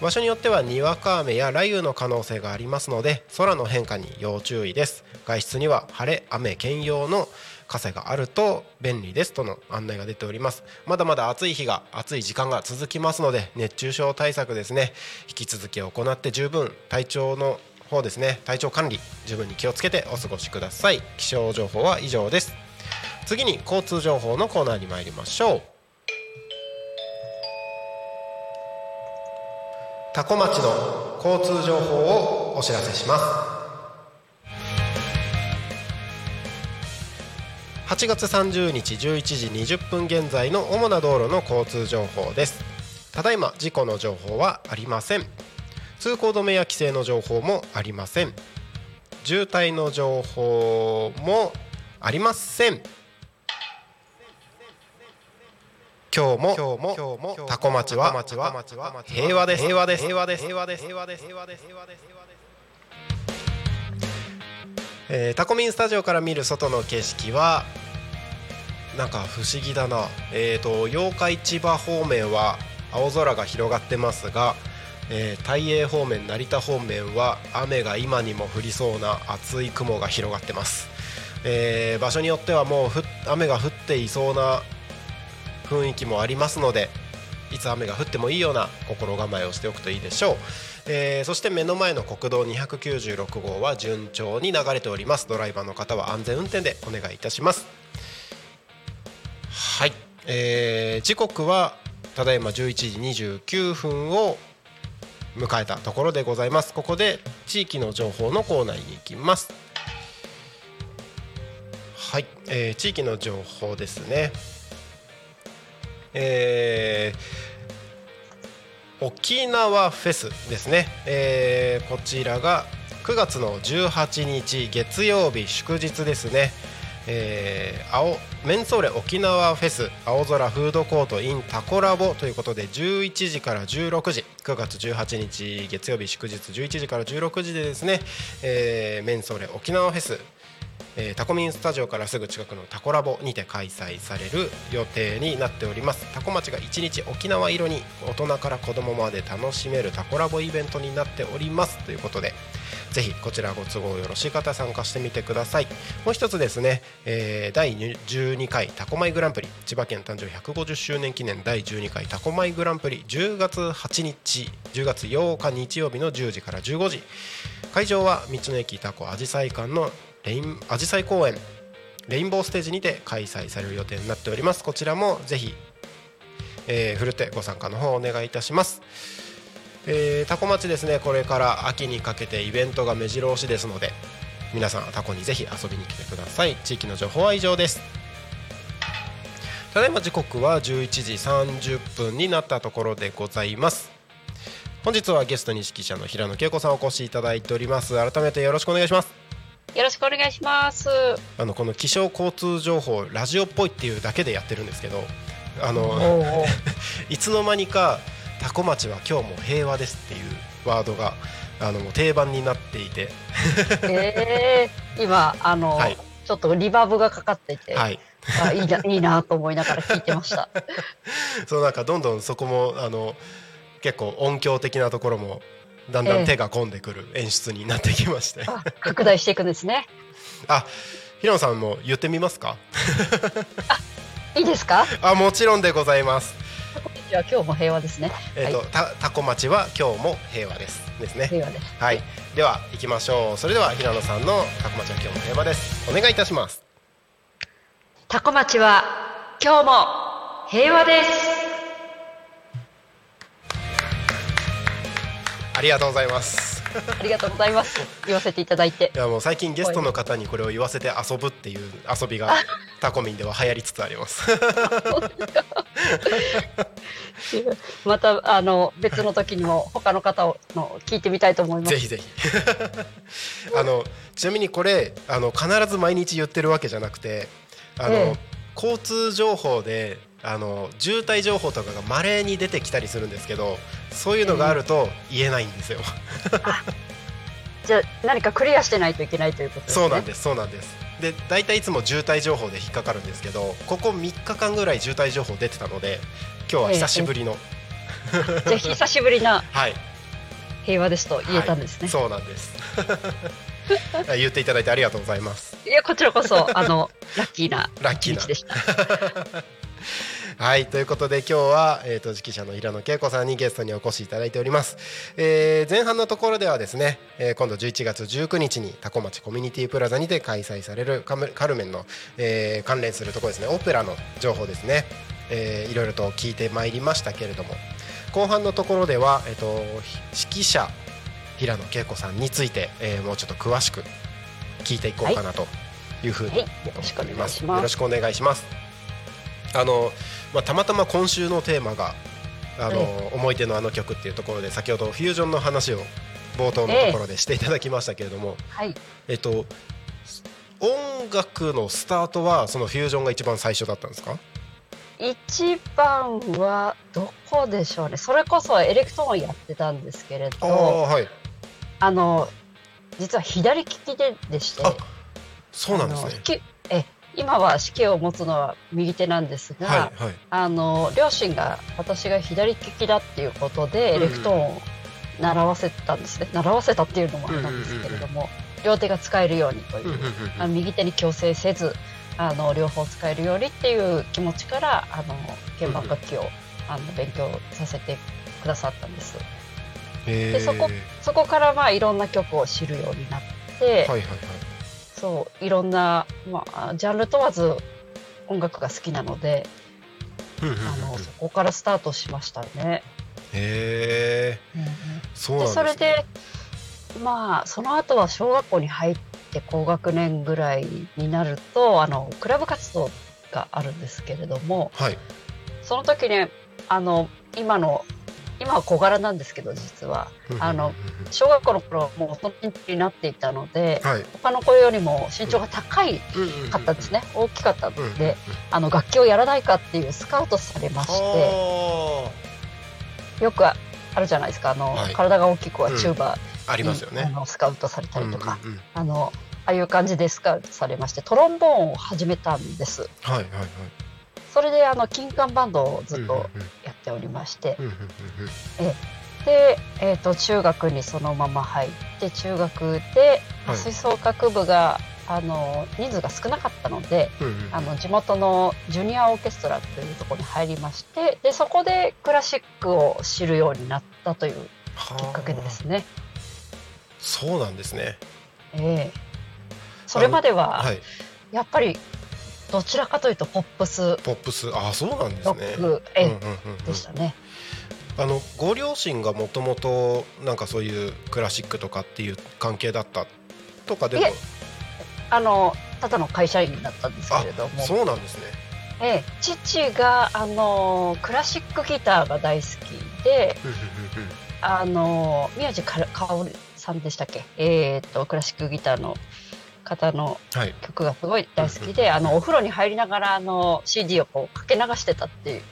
場所によってはにわか雨や雷雨の可能性がありますので空の変化に要注意です。外出には晴れ雨兼用の傘があると便利ですとの案内が出ております。まだまだ暑い日が暑い時間が続きますので熱中症対策ですね。引き続き行って十分体調の方ですね。体調管理十分に気をつけてお過ごしください。気象情報は以上です。次に交通情報のコーナーに参りましょう。多古町の交通情報をお知らせします。8月30日11時20分現在の主な道路の交通情報です。ただいま事故の情報はありません。通行止めや規制の情報もありません。渋滞の情報もありません。今日も今日も今日もタコ町は平和です平和です。平和です。平和です。平和です。平和です。平和です。えータコミンスタジオから見る外の景色はなんか不思議だな。えーと八日市場方面は青空が広がってますが、えー大栄方面成田方面は雨が今にも降りそうな厚い雲が広がってます、えー場所によってはもう雨が降っていそうな雰囲気もありますのでいつ雨が降ってもいいような心構えをしておくといいでしょう、えーそして目の前の国道296号は順調に流れております。ドライバーの方は安全運転でお願いいたします。はい、えー時刻はただいま11時29分を迎えたところでございます。ここで地域の情報のコーナーに行きます。はい、えー地域の情報ですね。えー沖縄フェスですね、えーこちらが9月の18日月曜日祝日ですね、えー、青メンソーレ沖縄フェス青空フードコート in タコラボということで11時から16時9月18日月曜日祝日11時から16時でですね、えー、メンソーレ沖縄フェスえー、タコミンスタジオからすぐ近くのタコラボにて開催される予定になっております。タコ町が1日沖縄色に大人から子供まで楽しめるタコラボイベントになっております。ということでぜひこちらご都合よろしい方参加してみてください。もう一つですね、えー、第12回タコマイグランプリ千葉県誕生150周年記念第12回タコマイグランプリ10月8日10月8日日曜日の10時から15時。会場は道の駅タコあじさい館のレインアジサイ公園レインボーステージにて開催される予定になっております。こちらもぜひ、えー、ふるってご参加の方お願いいたします。えー、タコ町ですね。これから秋にかけてイベントが目白押しですので皆さんタコにぜひ遊びに来てください。地域の情報は以上です。ただいま時刻は11時30分になったところでございます。本日はゲストに指揮者の平野恵子さんお越しいただいております。改めてよろしくお願いします。よろしくお願いします。あのこの気象交通情報ラジオっぽいっていうだけでやってるんですけどあの いつの間にかタコ町は今日も平和ですっていうワードがあの定番になっていて。えー、今あの、はい、ちょっとリバーブがかかっていて、はい、あいいな いいなと思いながら聞いてました。そうなんかどんどんそこもあの結構音響的なところもだんだん手が込んでくる演出になってきまして、えー、拡大していくんですね あ平野さんも言ってみますか？あいいですか？あもちろんでございますじゃ今日も平和ですね。えっ、ー、と、はい、たタコ町は今日も平和ですですね。平和です。はい。では行きましょう。それでは平野さんのタコ町は今日も平和です。お願いいたします。タコ町は今日も平和です。ありがとうございます。ありがとうございます。言わせていただいて。いやもう最近ゲストの方にこれを言わせて遊ぶっていう 遊びがタコミンでは流行りつつあります。またあの別の時にも他の方の聞いてみたいと思います。ぜひぜひ。あのちなみにこれあの必ず毎日言ってるわけじゃなくて、あの、ええ、交通情報であの渋滞情報とかが稀に出てきたりするんですけどそういうのがあると言えないんですよ、じゃあ何かクリアしてないといけないということですね？そうなんですそうなんです。で大体いつも渋滞情報で引っかかるんですけどここ3日間ぐらい渋滞情報出てたので今日は久しぶりの、えー、じゃあ久しぶりなはい。平和ですと言えたんですね、はい、そうなんです。言っていただいてありがとうございます。いやこちらこそあのラッキーなラッキーな。でした はいということで今日は、えーと、指揮者の平野恵子さんにゲストにお越しいただいております、えー、前半のところではですね、えー、今度11月19日に多古町コミュニティプラザにて開催されるカカルメンの、えー、関連するところですねオペラの情報ですね、えー、いろいろと聞いてまいりましたけれども後半のところでは、えーと、指揮者平野恵子さんについて、えー、もうちょっと詳しく聞いていこうかなというふうに思っております。よろしくお願いします。あのまあ、たまたま今週のテーマがあの、え思い出のあの曲っていうところで先ほどフュージョンの話を冒頭のところでしていただきましたけれども、えはい、えっと音楽のスタートはそのフュージョンが一番最初だったんですか？一番はどこでしょうね。それこそエレクトーンやってたんですけれどあ,、はい、あの実は左利きででして。そうなんですね。え今は指揮を持つのは右手なんですが、はいはい、あの両親が私が左利きだっていうことでエレクトーンを習わせたんですね、うん、習わせたっていうのもあれなんですけれども、両手が使えるようにという、あ右手に強制せずあの両方使えるようにっていう気持ちからあの鍵盤楽器を、あの勉強させてくださったんです。でそこそこからまあいろんな曲を知るようになって、はいはいはいそういろんな、まあ、ジャンル問わず音楽が好きなので、あのそこからスタートしましたね。へえ、うんそうで、それでまあその後は小学校に入って高学年ぐらいになるとあのクラブ活動があるんですけれども、はい、その時にあの今の今は小柄なんですけど実は。うんあのうん小学校の頃はもう大人になっていたのではい。他の子よりも身長が高いうんうんかったですね。大きかったのであの楽器をやらないかっていうスカウトされましてはよくあるじゃないですか。あの、はい。体が大きい子はチューバあありますよね。あのスカウトされたりとか、あのああいう感じでスカウトされましてトロンボーンを始めたんです。はいはいはいそれであの金管バンドをずっとうんやっておりまして、うんうんうんで、えー、と中学にそのまま入って中学ではい。吹奏楽部が、あの人数が少なかったのであの地元のジュニアオーケストラというところに入りましてでそこでクラシックを知るようになったというきっかけですね。そうなんですね。ええ。それまでははい。やっぱりどちらかというとポップス。ポップス。あそうなんですロねック、えでしたね。あのご両親がもともとなんかそういうクラシックとかっていう関係だったとかでも。あのただの会社員だったんですけれども、そうなんですね。ええ。父があのクラシックギターが大好きで、あの宮地かかおりさんでしたっけ？えっ、とクラシックギターの方のはい。曲がすごい大好きで、あのお風呂に入りながらあの CD をこうかけ流してたって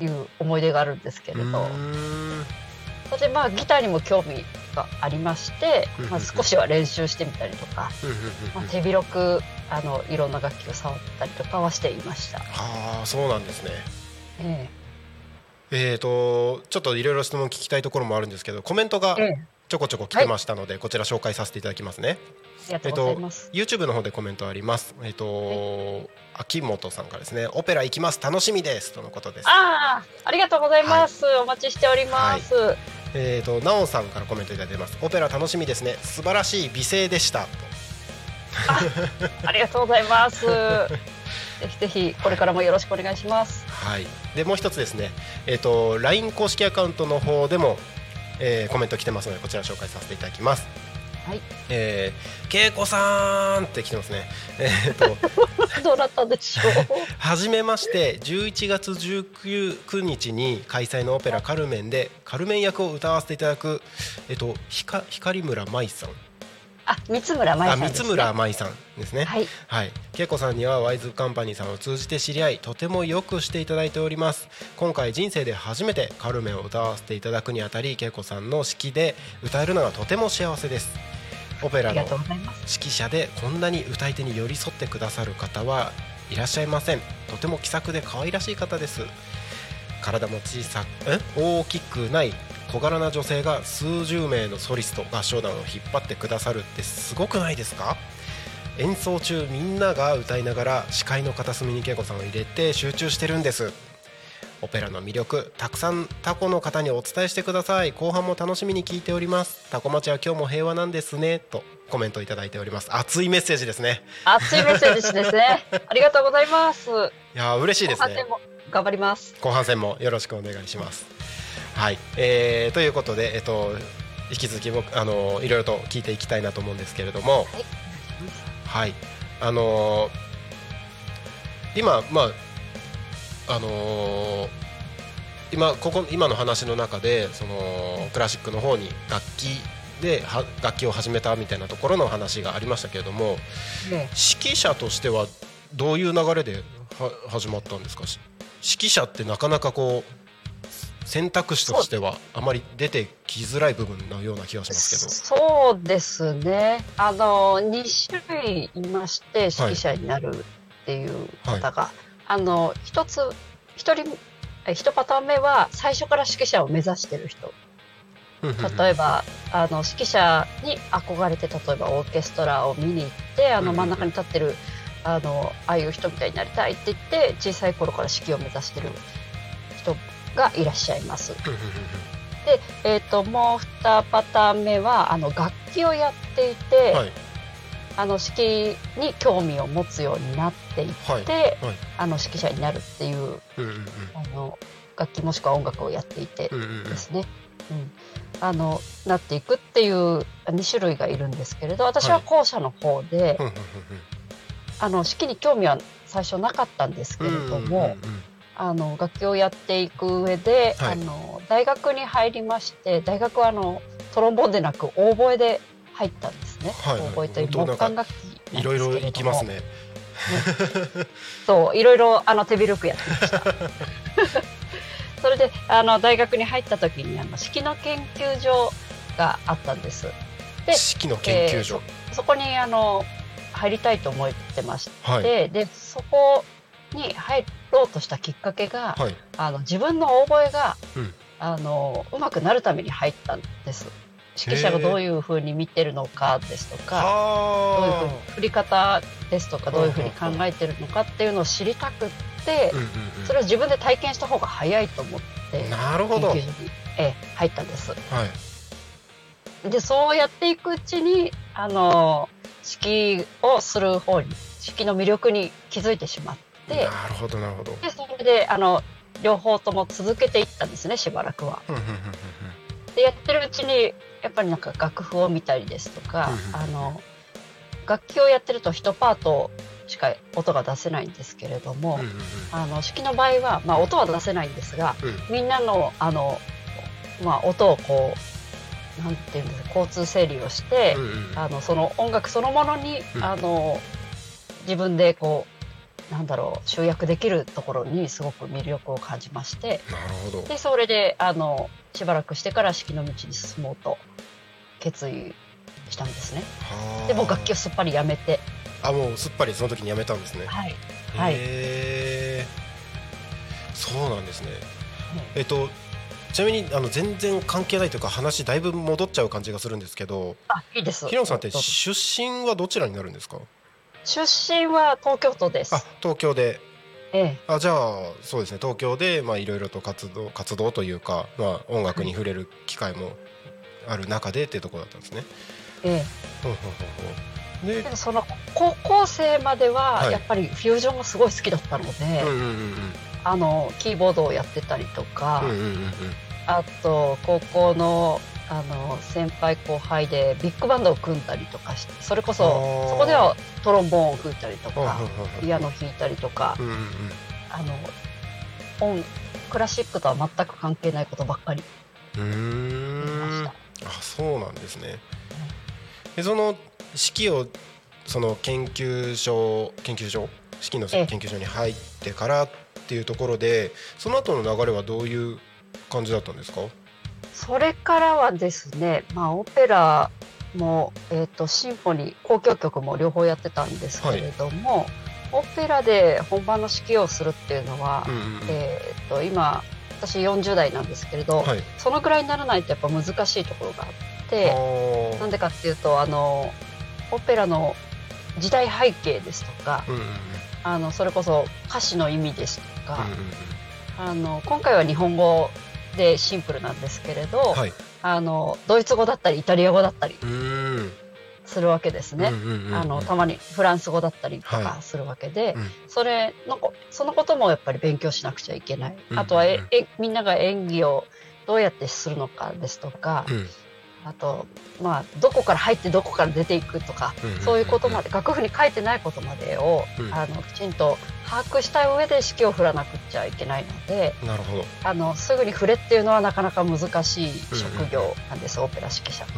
いう思い出があるんですけれど、それでまあギターにも興味がありましてうん、まあ、少しは練習してみたりとか、まあ、手広くあのいろんな楽器を触ったりとかはしていました。はあそうなんですね。ええ。ーとちょっといろいろ質問聞きたいところもあるんですけどコメントがえええ。ちょこちょこ来てましたので、こちら紹介させていただきますねありがと。YouTube の方でコメントあります。えっ、と、秋元さんからですね。オペラ行きます。楽しみです。とのことです。ああ、ありがとうございます。お待ちしております。えー、となおさんからコメントいただいてます。オペラ楽しみですね。素晴らしい美声でした。とありがとうございます。ぜひぜひこれからもよろしくお願いします。はい。でもう一つですね。えっ、と LINE 公式アカウントの方でも、えーコメント来てますのでこちら紹介させていただきますはい。えー、恵子さんって来てますねえっ、とどうだったでしょう。はじめまして11月19日に開催のオペラ「カルメン」でカルメン役を歌わせていただく、えっと、ひか光村舞さんあ、三村舞あさんです、ね。三村舞さんですねはい。はい、恵子さんにはワイズカンパニーさんを通じて知り合いとてもよくしていただいております今回人生で初めてカルメンを歌わせていただくにあたり恵子さんの指揮で歌えるのがとても幸せですオペラの。指揮者でこんなに歌い手に寄り添ってくださる方はいらっしゃいませんとても気さくで可愛らしい方です体も小さくえ？大きくない小柄な女性が数十名のソリスト合唱団を引っ張ってくださるってすごくないですか？演奏中みんなが歌いながら視界の片隅に恵子さんを入れて集中してるんです。オペラの魅力たくさんタコの方にお伝えしてください。後半も楽しみに聞いております。タコ町は今日も平和なんですね。とコメントいただいております。熱いメッセージですね。熱いメッセージですね。ありがとうございます。いやー嬉しいですね頑張ります。後半戦もよろしくお願いします。はい、えー、ということでえっと引き続き僕あのいろいろと聞いていきたいなと思うんですけれども。はい。はい。あのー今まああのー今ここ今の話の中でそのクラシックの方に楽器では楽器を始めたみたいなところの話がありましたけれども。ね。指揮者としてはどういう流れでは始まったんですか？し指揮者ってなかなかこう選択肢としてはあまり出てきづらい部分のような気がしますそうですね。あの2種類いまして指揮者になるっていう方が、あの一つ一人え一パターン目は最初から指揮者を目指してる人。けど例えばあの指揮者に憧れて例えばオーケストラを見に行ってあの真ん中に立ってるあのああいう人みたいになりたいって言って小さい頃から指揮を目指してる人がいらっしゃいます。で、えー、ともう2パターン目はあの楽器をやっていて、はい。あの指揮に興味を持つようになっていって、はい。はい。あの指揮者になるっていうあの楽器もしくは音楽をやっていてですね、うん。あのなっていくっていう2種類がいるんですけれど私は後者の方で、あの指揮に興味は最初なかったんでうんすけれども、あの楽器をやっていく上で、はい。あの大学に入りまして大学はあのトロンボーンでなくオーボエで入ったんですね。はい。はいオーボエという木管楽器いろいろ行きますね。そういろいろあの手広くやってました。それであの大学に入った時にあの式の研究所があったんです。で四季の研究所、そこにあの入りたいと思ってまして、はい。でそこに入ろうとしたきっかけが、はい。あの自分のオーボエが、うん。あのうまくなるために入ったんです。指揮者がどういうふうに見てるのかですとか、どういうふうには振り方ですとかどういうふうに考えてるのかっていうのを知りたくってあ、うんうん。それを自分で体験した方が早いと思ってうん、なるほど、はい研究所に、ええ入ったんです。はい、でそうやっていくうちにあの式をする方に式の魅力に気づいてしまって。なるほどなるほど。でそれであの両方とも続けていったんですねしばらくは。でやってるうちにやっぱりなんか楽譜を見たりですとか、うんあの楽器をやってると1パートしか音が出せないんですけれども、あの式の場合は、まあ、音は出せないんですがうん。みんなのあの、まあ、音をこうなんていうんですか交通整理をして、うんうん。あのその音楽そのものに、うん。あの自分でこうなんだろう集約できるところにすごく魅力を感じまして。なるほど。でそれであのしばらくしてから式の道に進もうと決意したんですね。はあ。でもう楽器をすっぱりやめて、あもうすっぱりその時にやめたんですね。はい。はい。へえそうなんですね。えっとちなみにあの全然関係ないというか話だいぶ戻っちゃう感じがするんですけどあいいです。平野さんって出身はどちらになるんですか？出身は東京都です。あ。東京で。ええ。あじゃあそうですね。東京でまあいろいろと活動活動というか、まあ、音楽に触れる機会もある中でっていうところだったんですね。えほうほうほうほう。でえ、でその高校生までははい。やっぱりフュージョンがすごい好きだったので、うんうんうんあのキーボードをやってたりとか、うんうんうんうんうんあと高校のあの先輩後輩でビッグバンドを組んだりとかしてそれこそそこではトロンボーンを吹いたりとかピアノ弾いたりとかうんうんうん。あの音クラシックとは全く関係ないことばっかり。うん。しあた。そうなんですね。でその式をその研究所研究所？式のええ。研究所に入ってからっていうところでその後の流れはどういう感じだったんですか？それからはですね、まあ、オペラも、えー、とシンフォニー交響曲も両方やってたんですけれども、オペラで本番の指揮をするっていうのは、うんえー、と今私40代なんですけれど、はい。そのぐらいにならないとやっぱ難しいところがあってなんでかっていうとあのオペラの時代背景ですとかうんうんうん。あのそれこそ歌詞の意味ですとか、うんうん。あの今回は日本語でシンプルなんですけれど、うんはい。あのドイツ語だったりイタリア語だったり。するわけですね。あのたまにフランス語だったりとはいかするわけで、うんそれのこそのこともやっぱり勉強しなくちゃいけない、うんあとはえみんなが演技をどうやってするのかですとか、うんあとまあどこから入ってどこから出ていくとか、うんうんうんそういうことまで楽譜に書いてないことまでを、うん。あのきちんと把握した上で指揮を振らなくちゃいけないのでなるほど。あのすぐに振れっていうのはなかなか難しい職業なんです、オペラ指揮者っう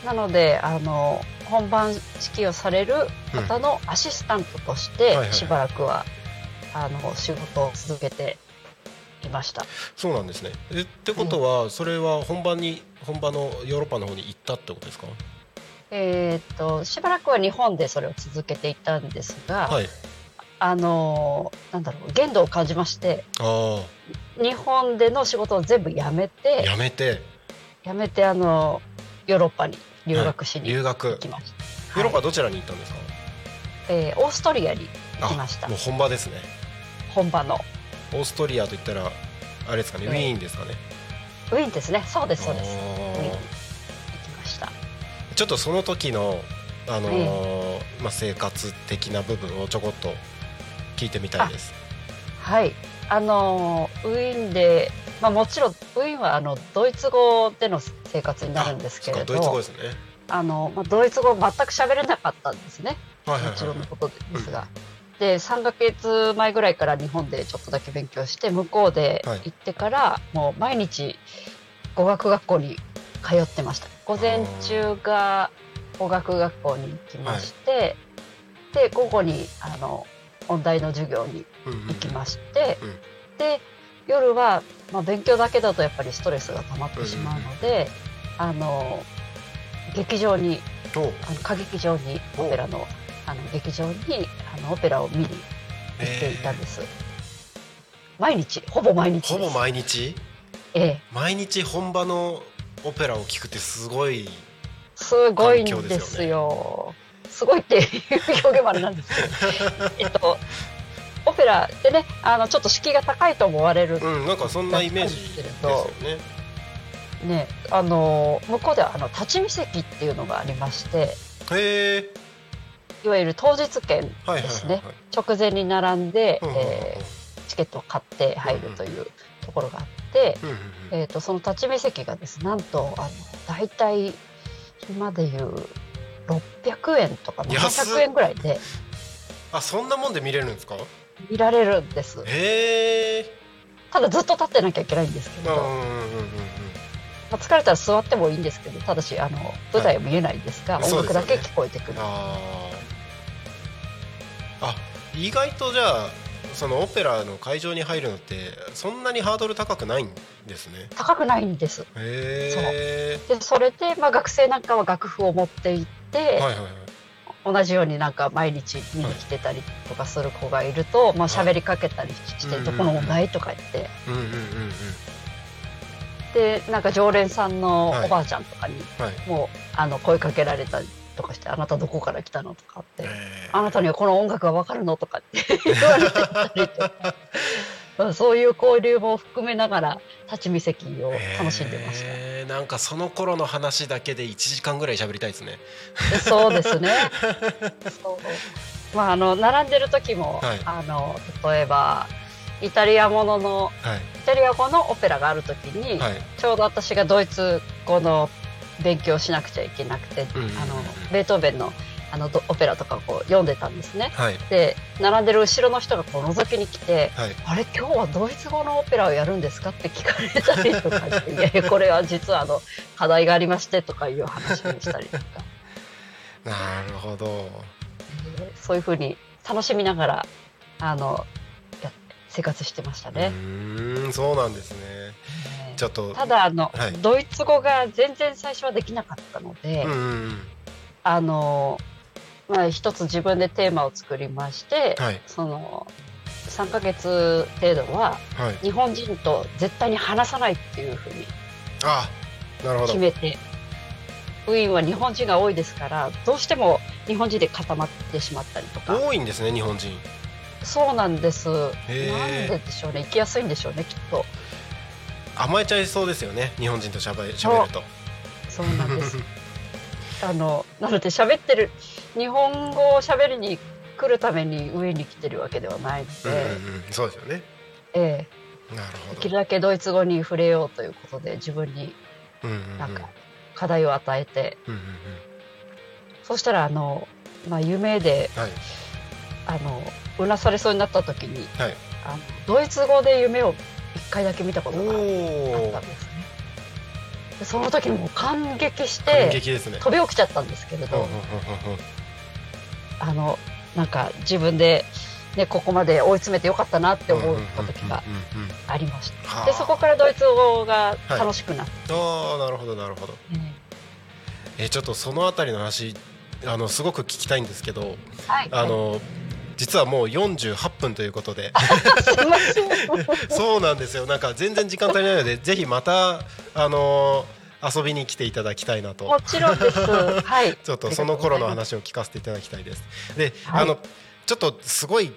て。なのであの本番指揮をされる方のアシスタントとしてしばらくはあの仕事を続けていました。そうなんですね。えってことは、それは本番に本場のヨーロッパの方に行ったってことですか？えーっとしばらくは日本でそれを続けていたんですが、はい。あのなんだろう限度を感じましてあ日本での仕事を全部やめあ、てやめてやめてあのヨーロッパに留学しに行。きました。ヨーロッパはいどちらに行ったんですか？えーオーストリアに行きましたあもう本場ですね。本場のオーストリアといったらあれですかね、ええ。ウィーンですかね。ウィーンですね。そうですそうです。ウあィーンに行きました。ーちょっとその時のあのーまあ生活的な部分をちょこっと聞いてみたいです。はい、あのウィーンで、まあ、もちろんウィーンはあのドイツ語での生活になるんですけれあそっかドイツ語どですね。あの、まあ、ドイツ語全く喋れなかったんですね。はいもちろんのことですが。で3ヶ月前ぐらいから日本でちょっとだけ勉強して向こうではい。行ってから、もう毎日語学学校に通ってました。午前中が語学学校に行きまして、で午後にあの音大の授業にうんうんうん行きまして、うんで夜は、まあ、勉強だけだとやっぱりストレスが溜まってしまうので、あの劇場にあの歌劇場にオペラのあの劇場にあのオペラを見に行っていたんです、毎日ほぼ毎日ほぼ毎日？ええ。毎日本場のオペラを聞くってすごいすごいんですよ。すごいっていう 表現もあれなんですけど。えっとオペラってねあのちょっと敷居が高いと思われるうんなんかそんなイメージですよね。ねあの向こうではあの立ち見席っていうのがありまして。へえいわゆる当日券ですね。直前に並んで、えーチケットを買って入るというところがあって、えー、とその立ち見席がですなんとあの大体今でいう600円とか安っ。700円ぐらいであそんなもんで見れるんですか？見られるんです。へえただずっと立ってなきゃいけないんですけど、まあ、疲れたら座ってもいいんですけどただしあの舞台は見えないんですが、はい音楽だけ聞こえてくる、意外とじゃあそのオペラの会場に入るのってそんなにハードル高くないんですね。高くないんです。へえでそれで、まあ、学生なんかは楽譜を持って行って、はいはいはい同じようになんか毎日見に来てたりとかする子がいると、まあ喋りかけたりしてはい「どこの問題?」とか言って。うんうんうんうん。でなんか常連さんのはい。おばあちゃんとかにはい。もうあの声かけられたりとかして「あなたどこから来たの?」とかってへ「あなたにはこの音楽がわかるの?」とかって言われたりとかまあ そういう交流も含めながら立ち見席を楽しんでました。へーなんかその頃の話だけで1時間ぐらい喋りたいですねで そうですね。そうまああの並んでる時も、はいあの例えばイタリアもののはいイタリア語のオペラがある時に、はいちょうど私がドイツ語の勉強しなくちゃいけなくて、うんあのベートーベンのあのどオペラとかをこう読んでたんですね。はいで並んでる後ろの人がこう覗きに来てはい「あれ今日はドイツ語のオペラをやるんですか?」って聞かれたりとかして「いやいやこれは実はあの課題がありまして」とかいう話にしたりとか。なるほどそういうふうに楽しみながらあのや生活してましたうね。ーんそうなんですねちょっとただあの、はい。ドイツ語が全然最初はできなかったので、あのまあ一つ自分でテーマを作りまして、はい。その3ヶ月程度ははい。日本人と絶対に話さないっていうふうに決めて。ウィーンは日本人が多いですからどうしても日本人で固まってしまったりとか。多いんですね日本人。そうなんです。なんででしょうね。行きやすいんでしょうねきっと甘えちゃいそうですよね日本人としゃべしゃべると。そうなんです。あのなので喋ってる日本語を喋りに来るために上に来てるわけではないので、うんうんうんそうですよね。えなるえほど。できるだけドイツ語に触れようということで自分になんか課題を与えて、うんうんうん。そうしたらあの、まあ、夢ではい。あのうなされそうになった時にはい。あのドイツ語で夢を一回だけ見たことがあったんですね。でその時もう感激し感てね。飛び起きちゃったんですけれど、うんうんうんうん。あのなんか自分で、ね、ここまで追い詰めてよかったなって思った時がうんうんうんうんありました。はあでそこからドイツ語が楽しくなって、あ。あなるほどなるほど。えちょっとそのあたりの話あのすごく聞きたいんですけどはい、あの実はもう48分ということで。そうなんですよ。なんか全然時間足りないのでぜひまたあの遊びに来ていただきたいなと。もちろんです。はい。ちょっとその頃の話を聞かせていただきたいです。で、はい。あのちょっとすごい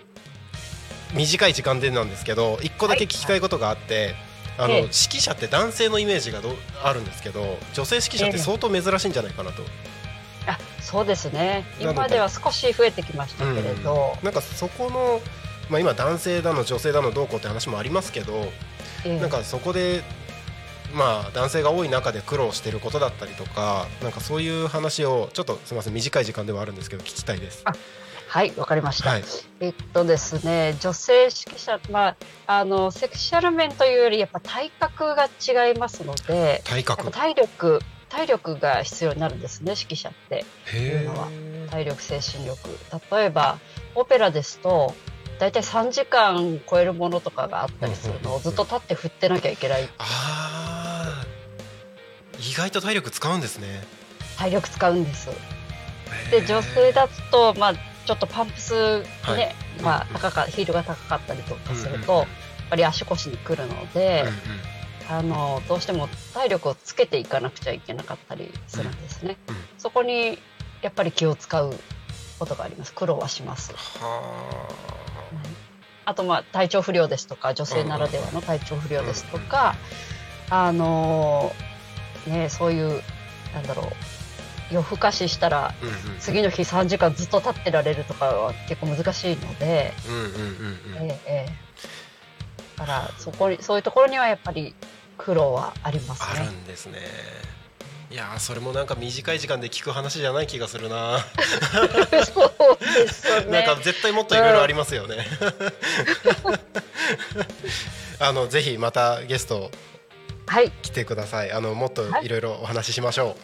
短い時間でなんですけど一個だけ聞きたいことがあって、あのええ。指揮者って男性のイメージがどうあるんですけど女性指揮者って相当珍しいんじゃないかなと、あ、そうですね。今では少し増えてきましたけれど、なんかそこの、まあ、今男性だの女性だのどうこうって話もありますけど、ええなんかそこでまあ男性が多い中で苦労してることだったりとかなんかそういう話をちょっとすみません短い時間ではあるんですけど聞きたいです。はい、わかりました。はいえっとですね、女性指揮者、まあ、あの、セクシャル面というより、やっぱ体格が違いますので、体格体力、体力が必要になるんですね、指揮者って。へいうのはー体力、精神力。例えば、オペラですと、大体3時間超えるものとかがあったりするのをずっと立って振ってなきゃいけない。あー意外と体力使うんですね。体力使うんです。で、女性だと、まあ、ちょっとパンプスね、はいまあうん、高か、ヒールが高かったりとかすると、やっぱり足腰にくるので、うんうんあのどうしても体力をつけていかなくちゃいけなかったりするんですね。うん。うん。そこにやっぱり気を使うことがあります。苦労はします。はあ。とまあ体調不良ですとか女性ならではの体調不良ですとか、あのねそういうなんだろう夜更かししたら次の日3時間ずっと立ってられるとかは結構難しいので、うんうんうんうん。ええええ。だからそこにそういうところにはやっぱり苦労はありますあるね。んですね。いやーそれもなんか短い時間で聞く話じゃない気がするな。そうですよね。なんか絶対もっといろいろありますよね。あのぜひまたゲストはい。来てください。あのもっといろいろお話ししましょ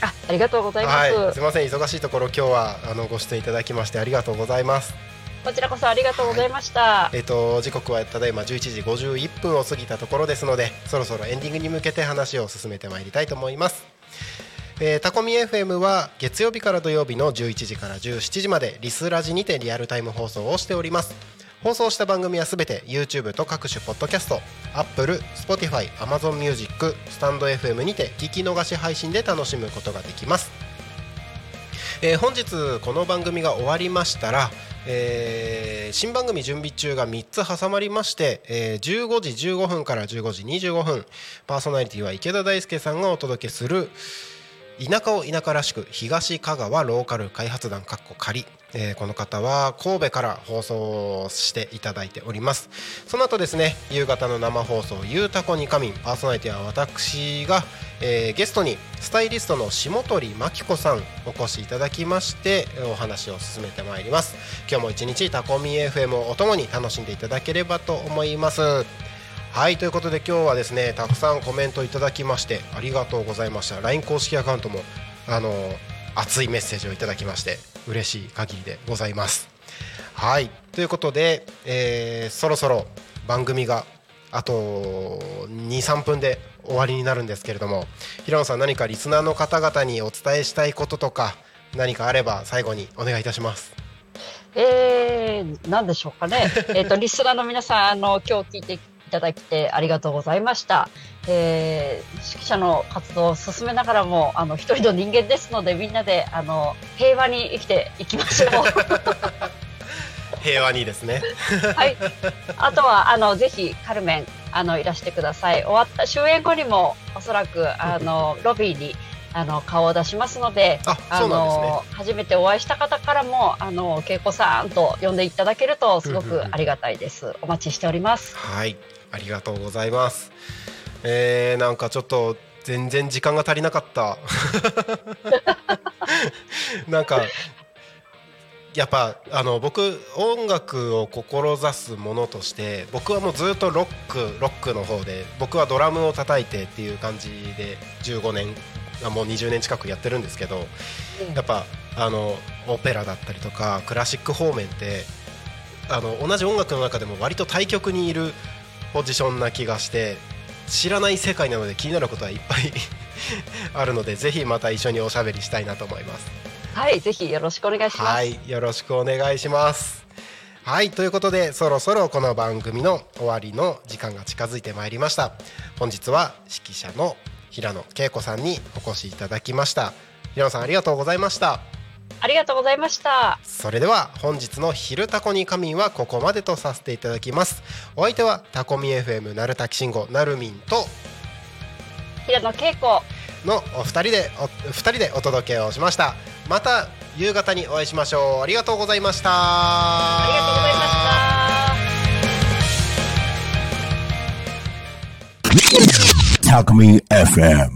あ、ありがとうござう。います。はい、すみません忙しいところ今日はあのご出演いただきましてありがとうございます。こちらこそありがとうございました。えっ、と時刻はただいま11時51分を過ぎたところですので、そろそろエンディングに向けて話を進めてまいりたいと思います。えータコミ FM は月曜日から土曜日の11時から17時までリスラジにてリアルタイム放送をしております放送した番組はすべて YouTube と各種ポッドキャスト Apple、Spotify、Amazon Music、スタンド FM にて聞き逃し配信で楽しむことができますえー本日この番組が終わりましたら、えー新番組準備中が3つ挟まりまして、えー15時15分から15時25分パーソナリティは池田大輔さんがお届けする田舎を田舎らしく東香川ローカル開発団かっこ仮、えーこの方は神戸から放送していただいております。その後ですね夕方の生放送「ゆうたこにかみん」パーソナリティは私が、えーゲストにスタイリストの下鳥真紀子さんお越しいただきましてお話を進めてまいります。今日も一日タコミ FM をお供に楽しんでいただければと思います。はいということで今日はですねたくさんコメントいただきましてありがとうございました。LINE 公式アカウントもあの熱いメッセージをいただきまして嬉しい限りでございますはいということで、えーそろそろ番組があと23分で終わりになるんですけれども平野さん何かリスナーの方々にお伝えしたいこととか何かあれば最後にお願いいたしますえー、なんでしょうかね。えっと、リスナーの皆さん、あの、今日聞いていただきてありがとうございました。えー、指揮者の活動を進めながらも、あの、一人の人間ですので、みんなで、あの、平和に生きていきましょう。平和にですね はい。あとは、あの、ぜひ、カルメン、あの、いらしてください。終わった、終演後にも、おそらく、あの、ロビーに、あの、顔を出しますので、ああそうなんですねの、初めてお会いした方からも、あの、恵子さんと呼んでいただけると、すごくありがたいです。お待ちしております。はい、ありがとうございます。えー、なんかちょっと全然時間が足りなかった。なんかやっぱあの僕音楽を志すものとして僕はもうずっとロックロックの方で僕はドラムを叩いてっていう感じで15年あもう20年近くやってるんですけどやっぱあのオペラだったりとかクラシック方面ってあの同じ音楽の中でも割と対極にいるポジションな気がして知らない世界なので気になることはいっぱい あるのでぜひまた一緒におしゃべりしたいなと思います。はい、ぜひよろしくお願いします。はい、よろしくお願いします。はい、ということでそろそろこの番組の終わりの時間が近づいてまいりました。本日は指揮者の平野恵子さんにお越しいただきました。平野さんありがとうございました。ありがとうございました。それでは本日の「昼タコに仮眠」はここまでとさせていただきますお相手はタコミ FM なるたきしんごなるみんと平野恵子。のお二人でお二人でお届けをしましたまた夕方にお会いしましょうありがとうございましたありがとうございました。Talk Me FM.